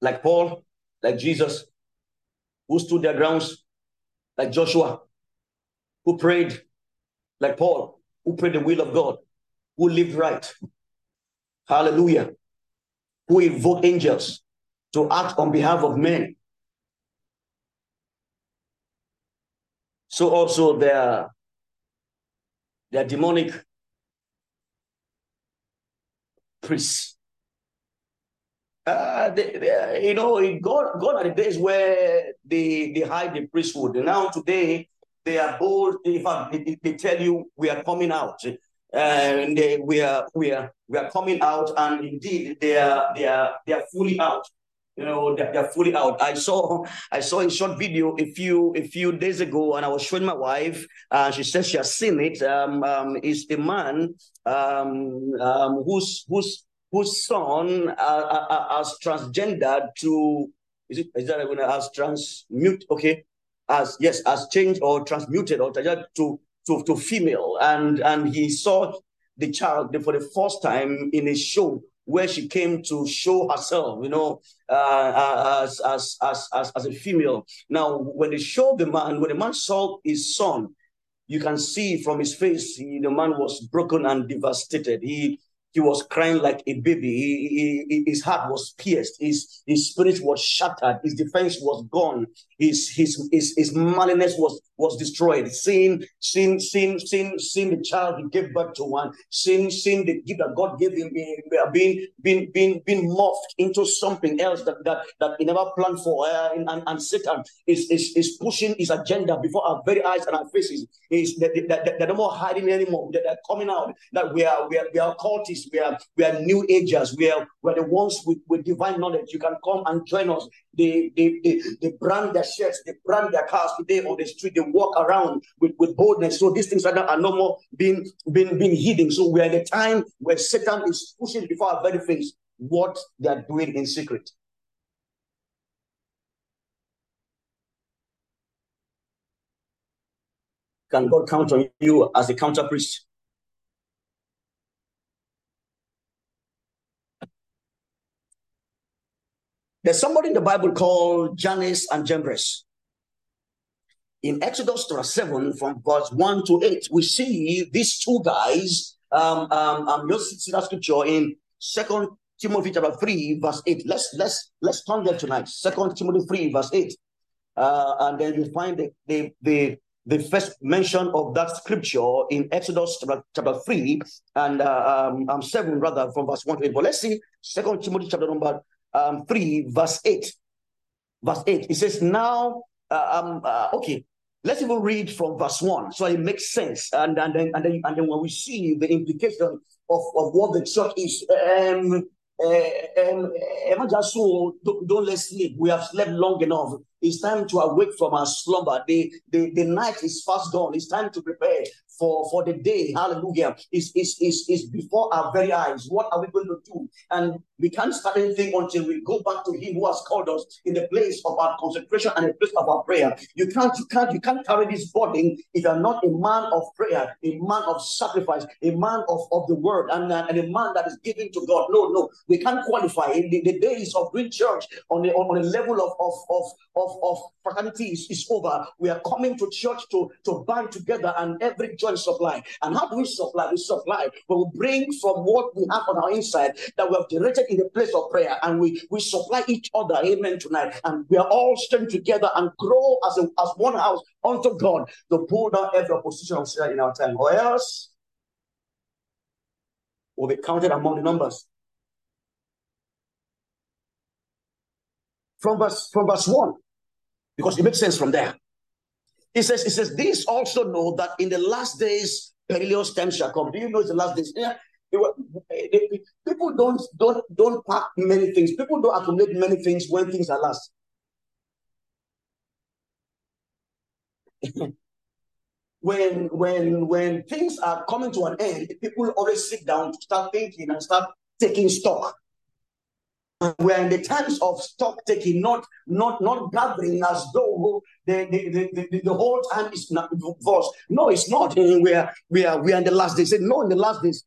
Speaker 1: like Paul, like Jesus, who stood their grounds, like Joshua, who prayed like Paul, who prayed the will of God, who lived right. Hallelujah. Who invoked angels to act on behalf of men. So also their, their demonic priests. Uh, they, they, you know, God, God are the days where they, they hide the priesthood. Now today, they are bold. In fact, they, they tell you we are coming out, and they, we are we are we are coming out, and indeed they are they are they are fully out. You know, they're, they're fully out. I saw I saw a short video a few a few days ago, and I was showing my wife, and she says she has seen it. Um, um, is a man um, um, whose whose whose son uh, uh, uh, as transgender to is it is that gonna as transmute? Okay, as yes, as changed or transmuted or to to to female, and and he saw the child for the first time in a show where she came to show herself, you know, uh, uh, as, as, as, as, as a female. Now, when they showed the man, when the man saw his son, you can see from his face, he, the man was broken and devastated. He he was crying like a baby. He, he, his heart was pierced. His, his spirit was shattered. His defense was gone. His, his, his, his manliness was, was destroyed. Seeing, seeing, seeing, seeing, seeing the child he gave birth to one, seeing, seeing the gift that God gave him being, being, being, being morphed into something else that, that, that he never planned for. Uh, and, and Satan is, is, is pushing his agenda before our very eyes and our faces. Is that, they're no more hiding anymore. They're coming out that we are, we are, we are cultists we are we are new agers, we are we're the ones with, with divine knowledge. You can come and join us. They, they, they, they brand their shirts, they brand their cars today on the street, they walk around with, with boldness. So these things are, not, are no more being, being, being hidden. So we're in a time where Satan is pushing before our very face what they are doing in secret. Can God count on you as a counter priest? There's somebody in the Bible called Jannes and Jambres. In Exodus 7, from verse 1 to 8, we see these two guys. Um, um, um, just see that scripture in Second Timothy chapter 3, verse 8. Let's let's let's turn there tonight. Second Timothy 3, verse 8. Uh, and then you find the, the the the first mention of that scripture in Exodus chapter, chapter 3 and uh, um, um, 7, rather, from verse 1 to 8. But let's see Second Timothy chapter number um, 3, verse 8. Verse 8, it says, Now, uh, um, uh, okay, let's even read from verse 1 so it makes sense. And, and, then, and, then, and then when we see the implication of, of what the church is, um, uh, um, just so don't, don't let sleep. We have slept long enough. It's time to awake from our slumber. The, the, the night is fast gone. It's time to prepare for, for the day. Hallelujah. Is is is is before our very eyes. What are we going to do? And we can't start anything until we go back to Him who has called us in the place of our consecration and the place of our prayer. You can't, you can't, you can't carry this burden if you're not a man of prayer, a man of sacrifice, a man of, of the word, and, uh, and a man that is giving to God. No, no, we can't qualify. In the, the days of doing church on the on a level of of of of, of fraternity is, is over. We are coming to church to to bind together and every joy supply. And how do we supply? We supply, we bring from what we have on our inside that we have directed in the place of prayer, and we we supply each other. Amen. Tonight, and we are all stand together and grow as a, as one house unto God to pull down every opposition of sin in our time, or else will be counted among the numbers. From verse from verse one, because it makes sense from there. He says, he says, this also know that in the last days, perilous times shall come. Do you know it's the last days? Yeah. People don't don't don't pack many things. People don't accumulate many things when things are last. when when when things are coming to an end, people always sit down to start thinking and start taking stock we're in the times of stock taking, not not not gathering as though the the, the, the, the whole time is not divorce. No, it's not. We are we are we are in the last days. No, in the last days,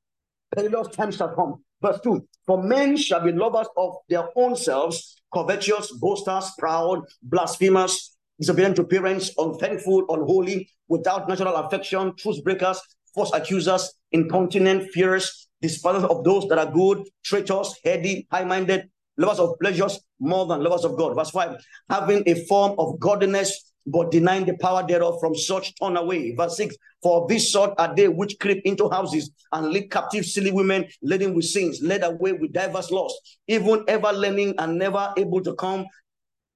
Speaker 1: perilous times shall come. Verse two: For men shall be lovers of their own selves, covetous, boasters, proud, blasphemers, disobedient to parents, unthankful, unholy, without natural affection, truth breakers, false accusers, incontinent, fierce, despisers of those that are good, traitors, heady, high-minded, lovers of pleasures more than lovers of God. Verse 5 having a form of godliness, but denying the power thereof from such turn away. Verse 6 For this sort are they which creep into houses and lead captive silly women, leading with sins, led away with diverse lusts, even ever learning and never able to come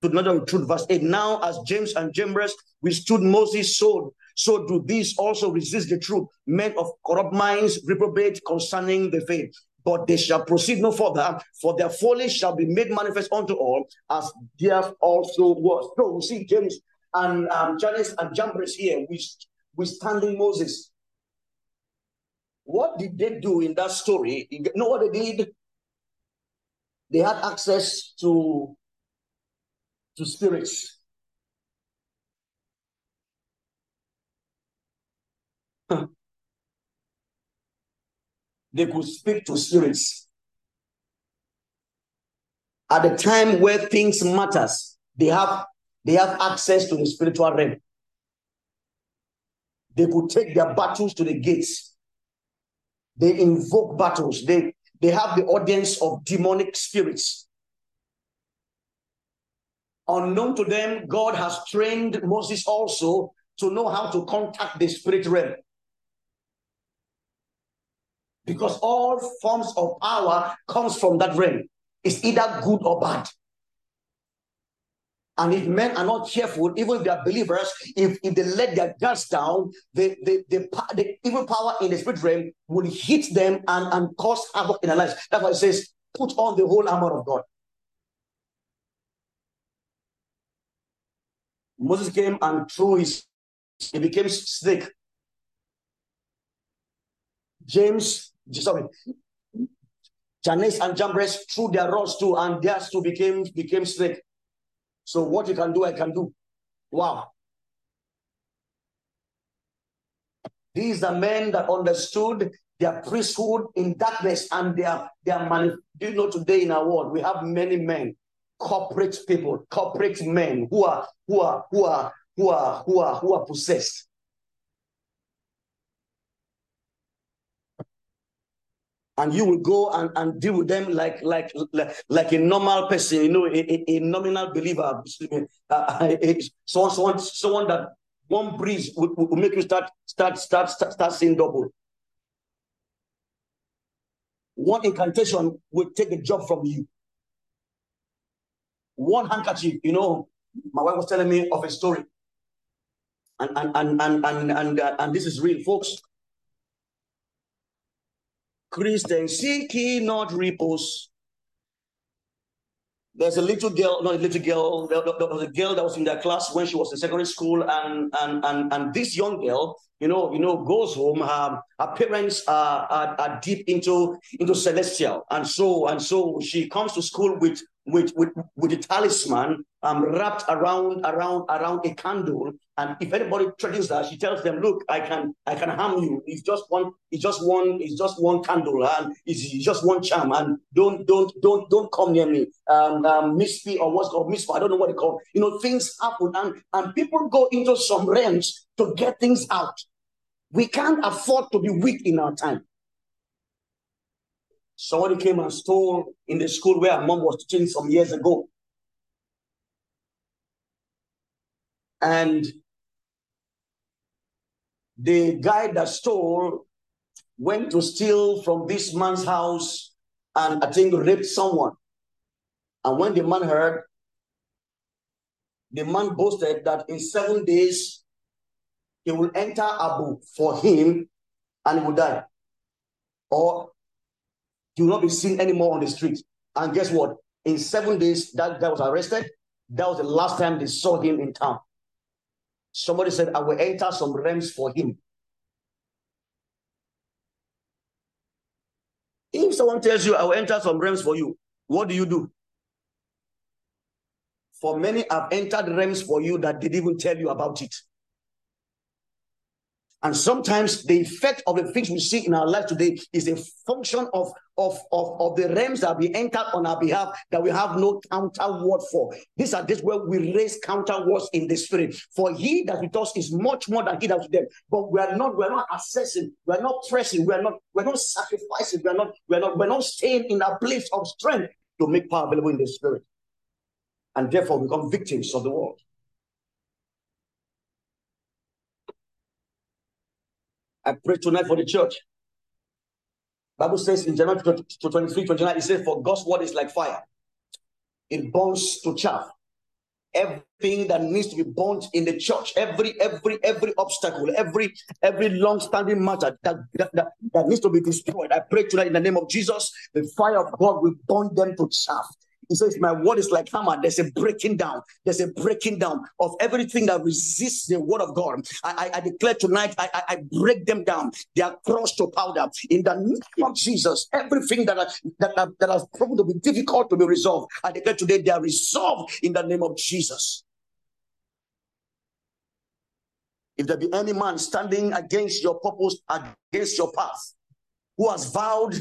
Speaker 1: to the of truth. Verse 8 Now, as James and Jambres withstood Moses' sword, so do these also resist the truth. Men of corrupt minds reprobate concerning the faith. But they shall proceed no further, for their folly shall be made manifest unto all, as theirs also was. So we see James and um, Jannes and Jambres here with withstanding Moses. What did they do in that story? You know what they did? They had access to, to spirits. They could speak to spirits. At the time where things matters, they have they have access to the spiritual realm. They could take their battles to the gates. They invoke battles. They they have the audience of demonic spirits. Unknown to them, God has trained Moses also to know how to contact the spirit realm. Because all forms of power comes from that realm. It's either good or bad. And if men are not careful, even if they are believers, if, if they let their guards down, the, the, the, the evil power in the spirit realm will hit them and, and cause havoc in their lives. That's why it says, put on the whole armor of God. Moses came and threw his, he became snake. James, sorry, Jannes and Jambres threw their rods too, and theirs too became became snake. So what you can do, I can do. Wow. These are men that understood their priesthood in darkness and their their man. Do you know today in our world we have many men, corporate people, corporate men who are who are who are who are who are who are possessed. And you will go and, and deal with them like like like, a normal person, you know, a, a, a nominal believer, uh, someone, someone, someone that one breeze will, will make you start start start start, start seeing double. One incantation will take a job from you. One handkerchief, you know, my wife was telling me of a story, and and and and and and, uh, and this is real, folks. Christians, seek ye not repose. There's a little girl, not a little girl, there, there was a girl that was in their class when she was in secondary school, and and and and this young girl, you know, you know, goes home. Her, her parents are, are, are deep into into celestial, and so and so she comes to school with with with, with a talisman um, wrapped around around around a candle. And if anybody threatens her, she tells them, "Look, I can I can harm you. It's just one. It's just one. It's just one candle, and it's, it's just one charm. And don't don't don't don't come near me. Um, um misty or what's called misfit. I don't know what they call. You know, things happen, and and people go into some realms to get things out. We can't afford to be weak in our time. Somebody came and stole in the school where our mom was teaching some years ago. And the guy that stole went to steal from this man's house and I think raped someone. And when the man heard, the man boasted that in seven days he will enter Abu for him and he will die. Or you will not be seen anymore on the street. And guess what? In seven days, that guy was arrested. That was the last time they saw him in town. Somebody said, I will enter some realms for him. If someone tells you, I will enter some realms for you, what do you do? For many have entered realms for you that didn't even tell you about it. And sometimes the effect of the things we see in our life today is a function of, of, of, of the realms that we entered on our behalf that we have no counter word for. These are this where we raise counter words in the spirit. For he that with us is much more than he that with them. But we are not, we are not assessing, we are not pressing, we are not, we're not sacrificing, we are not, we're not, we're not staying in a place of strength to make power available in the spirit. And therefore become victims of the world. I pray tonight for the church. Bible says in Jeremiah 23, 29, it says, For God's word is like fire. It burns to chaff. everything that needs to be burnt in the church, every every every obstacle, every every long-standing matter that, that, that, that needs to be destroyed. I pray tonight in the name of Jesus, the fire of God will burn them to chaff. He says, My word is like hammer. There's a breaking down. There's a breaking down of everything that resists the word of God. I, I, I declare tonight, I, I, I, break them down. They are crushed to powder. In the name of Jesus, everything that, are, that, are, that has proven to be difficult to be resolved, I declare today they are resolved in the name of Jesus. If there be any man standing against your purpose, against your path, who has vowed,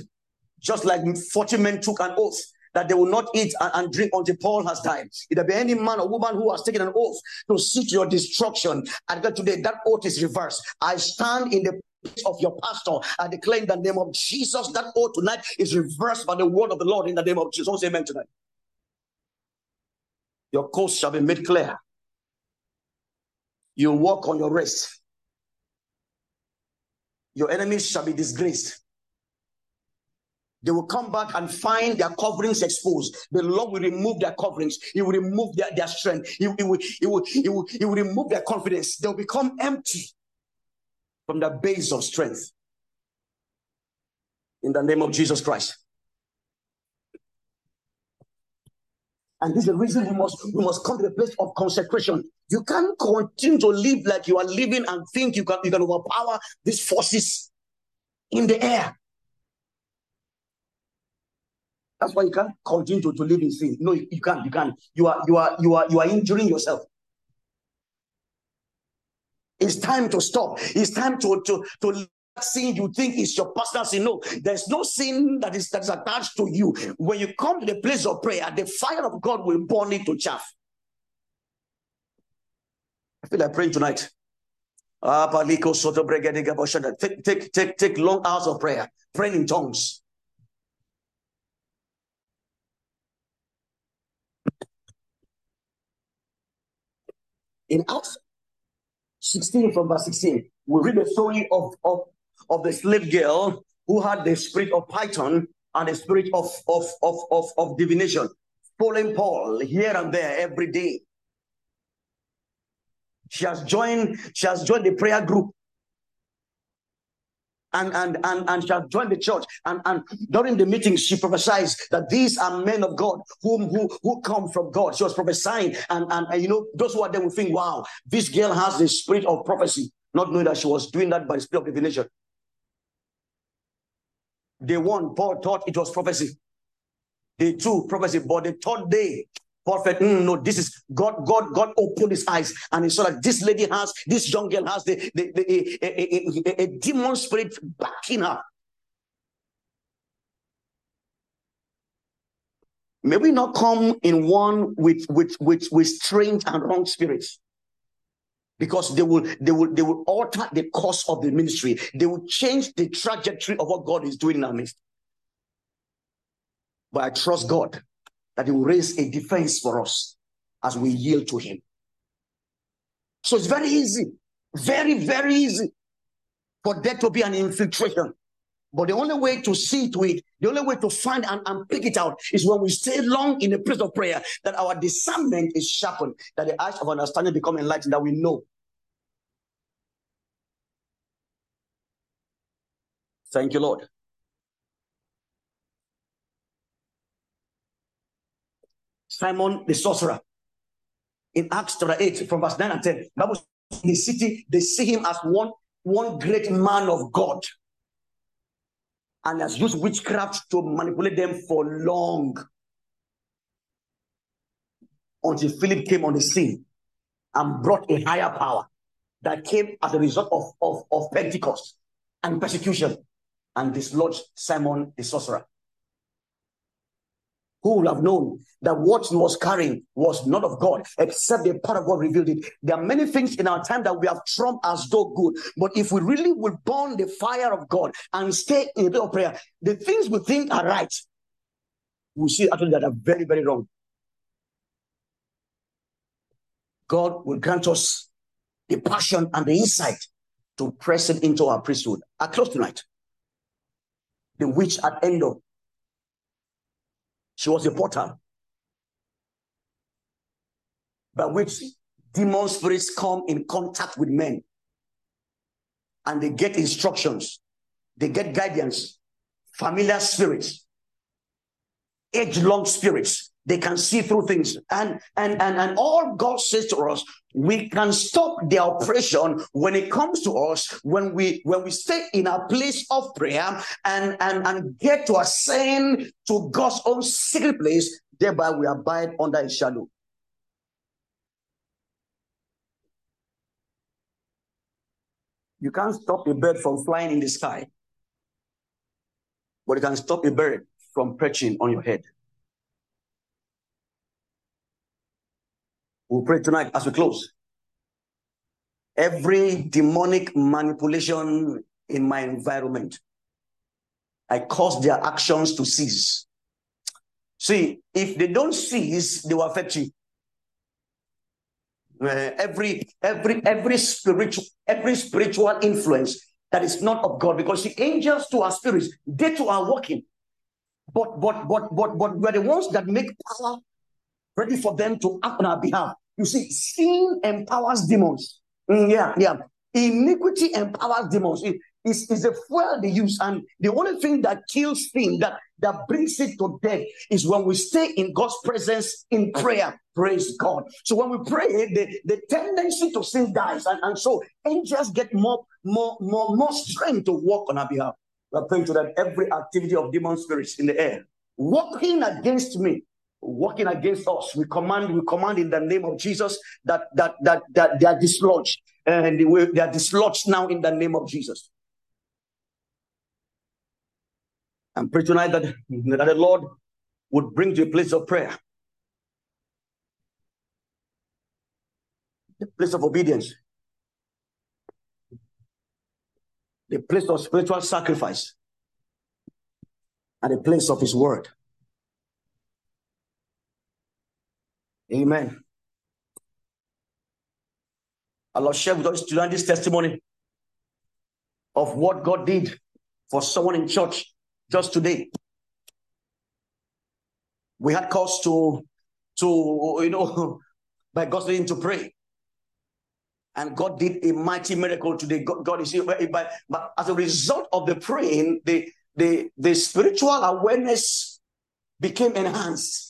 Speaker 1: just like 40 men took an oath, that they will not eat and, and, drink until Paul has died. If there be any man or woman who has taken an oath to seek your destruction, and that today that oath is reversed. I stand in the place of your pastor. I declare in the name of Jesus that oath tonight is reversed by the word of the Lord in the name of Jesus. Say amen tonight. Your course shall be made clear. You walk on your rest. Your enemies shall be disgraced they will come back and find their coverings exposed. The Lord will remove their coverings. He will remove their, their strength. He, he, will, he, will, he, will, he will remove their confidence. They'll become empty from the base of strength. In the name of Jesus Christ. And this is the reason we must we must come to the place of consecration. You can't continue to live like you are living and think you can you can overpower these forces in the air. That's why you can't continue to, to live in sin. No, you, can't. You can't. You are you are you are you are injuring yourself. It's time to stop. It's time to to to sin you think is your personal sin. No, there's no sin that is that is attached to you. When you come to the place of prayer, the fire of God will burn it to chaff. I feel like praying tonight. Ah. Take, take, take, take long hours of prayer, praying in tongues. In Acts 16 from verse 16, we read the story of, of, of the slave girl who had the spirit of Python and the spirit of, of, of, of, of divination, following Paul here and there every day. She has joined, she has joined the prayer group and and and and shall join the church. And and during the meeting, she prophesies that these are men of God whom who who come from God. She was prophesying, and and, and you know those who are there will think, wow, this girl has the spirit of prophecy, not knowing that she was doing that by the spirit of divination. Day one, Paul thought it was prophecy. Day two, prophecy, but the third day, prophet, mm, no, this is God, God, God opened his eyes and he saw that this lady has, this young girl has the, the, the a, a, a, a demon spirit backing her. May we not come in one with with with with strange and wrong spirits? Because they will they will they will alter the course of the ministry. They will change the trajectory of what god is doing in our midst. But i trust god that he will raise a defense for us as we yield to him. So it's very easy, very, very easy for there to be an infiltration. But the only way to see to it, the only way to find and, and pick it out is when we stay long in the place of prayer, that our discernment is sharpened, that the eyes of understanding become enlightened, that we know. Thank you, Lord. Simon the sorcerer. In Acts chapter 8, from verse 9 and 10, Bible in the city, they see him as one, one great man of God. And has used witchcraft to manipulate them for long. Until Philip came on the scene and brought a higher power that came as a result of, of, of Pentecost and persecution and dislodged Simon the sorcerer who have known that what he was carrying was not of God, except the power of God revealed it. There are many things in our time that we have trumped as though good, but if we really will burn the fire of God and stay in the bit of prayer, the things we think are right, we see actually that are very, very wrong. God will grant us the passion and the insight to press it into our priesthood. I close tonight. The witch at Endor she was a porter. by which demon spirits come in contact with men and they get instructions, they get guidance, familiar spirits, age long spirits. They can see through things. And, and, and, and all God says to us, we can stop the oppression when it comes to us, when we when we stay in a place of prayer and, and, and get to ascend to God's own secret place, thereby we abide under his shadow. You can't stop a bird from flying in the sky, but you can stop a bird from perching on your head. We'll pray tonight as we close. Every demonic manipulation in my environment, I cause their actions to cease. See, if they don't cease, they will affect you. Uh, every every every spiritual every spiritual influence that is not of God, because the angels to our spirits, they too are working. But but but but but we're the ones that make power ready for them to act on our behalf. You see, sin empowers demons. Mm, yeah, yeah. Iniquity empowers demons. It is, is a fuel they use. And the only thing that kills sin, that, that brings it to death, is when we stay in God's presence in prayer. Praise God. So when we pray, the, the tendency to sin dies. And, and so angels get more, more, more, more strength to work on our behalf. We're praying to that every activity of demon spirits in the air, working against me, working against us. We command, we command in the name of Jesus that that that that they are dislodged. And they, are dislodged now in the name of Jesus. And pray tonight that, that the Lord would bring to a place of prayer. The place of obedience. The place of spiritual sacrifice. And the place of his word. Amen. I'll share with us tonight this testimony of what God did for someone in church just today. We had cause to, to you know, by God's leading to pray. And God did a mighty miracle today. God, God is. But, but as a result of the praying, the, the, the spiritual awareness became enhanced.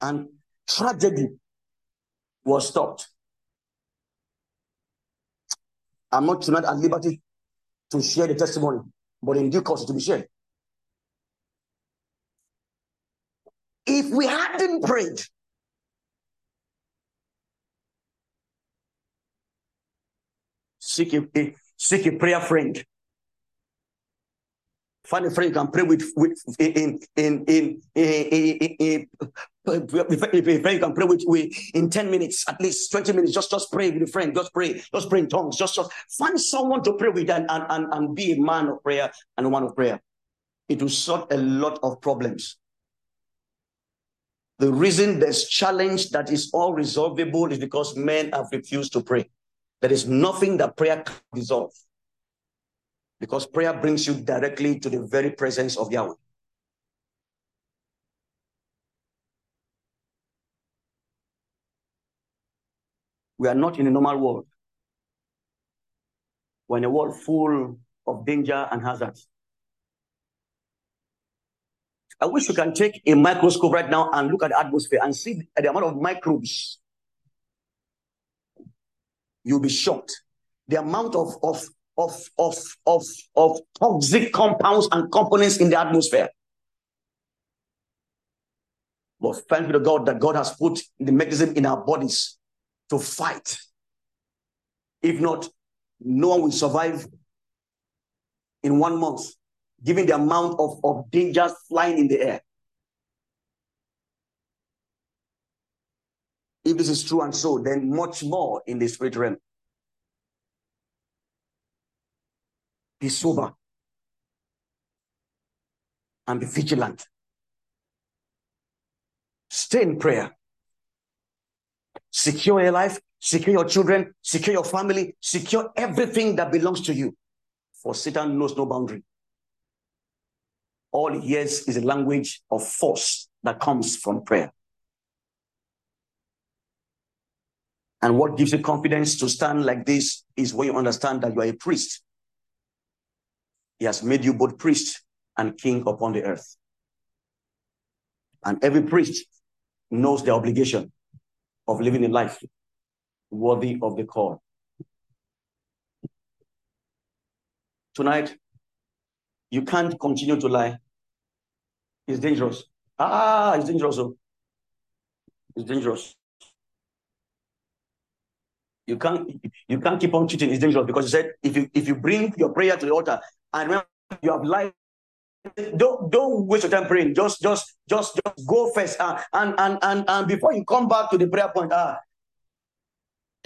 Speaker 1: And tragedy was stopped. I'm not tonight at liberty to share the testimony, but in due course to be shared. If we hadn't prayed, seek a, seek a prayer friend Find a friend you can pray with, with in in in in, a friend you can pray with, with in 10 minutes, at least 20 minutes. Just just pray with a friend. Just pray. Just pray in tongues. Just just find someone to pray with and, and, and, and be a man of prayer and a woman of prayer. It will solve a lot of problems. The reason there's challenge that is all resolvable is because men have refused to pray. There is nothing that prayer can resolve because prayer brings you directly to the very presence of Yahweh. We are not in a normal world. We're in a world full of danger and hazards. I wish you can take a microscope right now and look at the atmosphere and see the amount of microbes. You'll be shocked. The amount of, of of, of, of, of toxic compounds and components in the atmosphere. But thank you to God that God has put the mechanism in our bodies to fight. If not, no one will survive in one month, given the amount of, of dangers flying in the air. If this is true and so, then much more in the spirit realm. Be sober and be vigilant. Stay in prayer. Secure your life, secure your children, secure your family, secure everything that belongs to you. For Satan knows no boundary. All he hears is a language of force that comes from prayer. And what gives you confidence to stand like this is when you understand that you are a priest. He has made you both priest and king upon the earth. And every priest knows the obligation of living a life worthy of the call. Tonight, you can't continue to lie. It's dangerous. Ah, it's dangerous. Oh. It's dangerous. You can't you can't keep on cheating. It's dangerous because he said if you if you bring your prayer to the altar and when you have lied, don't don't waste your time praying. Just just just just go first uh, and and and and before you come back to the prayer point, ah,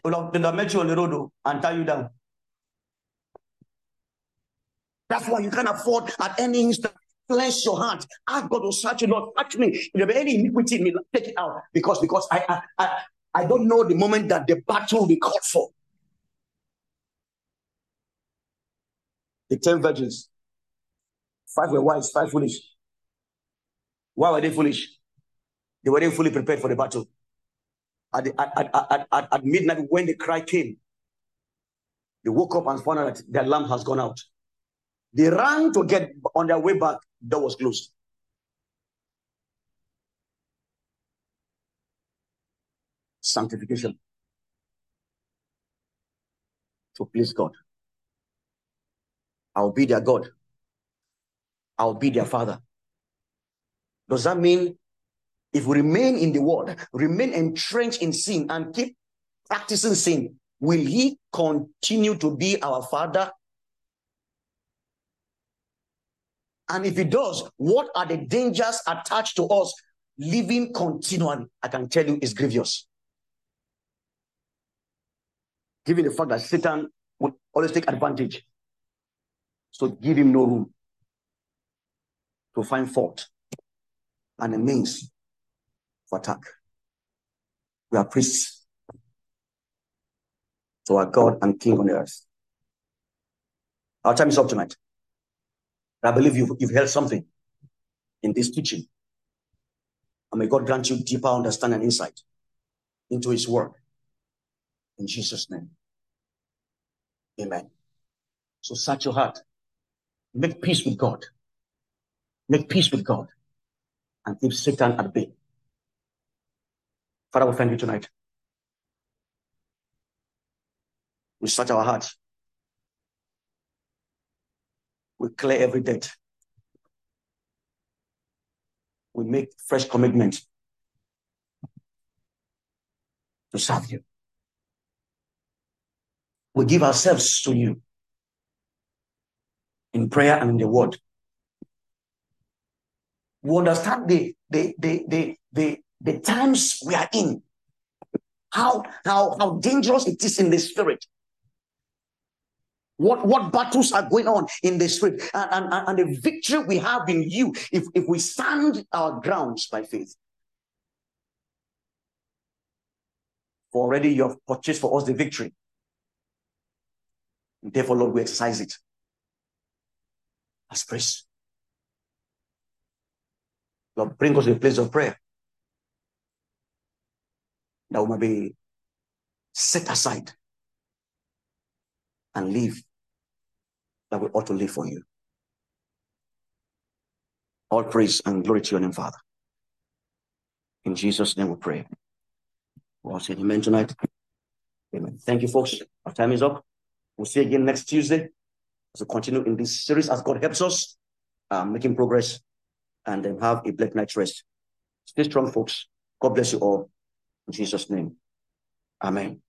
Speaker 1: uh, they'll meet you on the road oh, and tie you down. That's why you can't afford at any instant Bless your heart. Ask God to search you, Lord. Touch me. If there be any iniquity in me, take it out. Because because I, I I I don't know the moment that the battle will be called for. The ten virgins, five were wise, five foolish. Why were they foolish? They weren't fully prepared for the battle. At, the, at, at, at, at midnight, when the cry came, they woke up and found out that their lamp has gone out. They ran to get on their way back door was closed. Sanctification to please God. I'll be their God. I'll be their father. Does that mean if we remain in the world, remain entrenched in sin, and keep practicing sin, will He continue to be our Father And if he does, what are the dangers attached to us living continually? I can tell you is grievous. Given the fact that Satan would always take advantage. So give him no room to find fault and a means for attack. We are priests to our God and King on earth. Our time is up tonight. I believe you've, you've heard something in this teaching. And may God grant you deeper understanding and insight into his work. In Jesus' name. Amen. So search your heart. Make peace with God. Make peace with God. And keep Satan at bay. Father, we thank you tonight. We search our hearts. We clear every debt. We make fresh commitment to serve you. We give ourselves to you in prayer and in the word. We understand the the the the the, the times we are in. How how how dangerous it is in the spirit what, what battles are going on in the spirit and, and, and the victory we have in you if, if we stand our grounds by faith. For already you have purchased for us the victory. Therefore, Lord, we exercise it as praise. Lord, bring us to a place of prayer that we might be set aside and live that we ought to live for you. All praise and glory to your name, Father. In Jesus' name we pray. We'll say amen tonight. Amen. Thank you, folks. Our time is up. We'll see you again next Tuesday we continue in this series as God helps us, um, making progress, and then have a black night's rest. Stay strong, folks. God bless you all. In Jesus' name. Amen.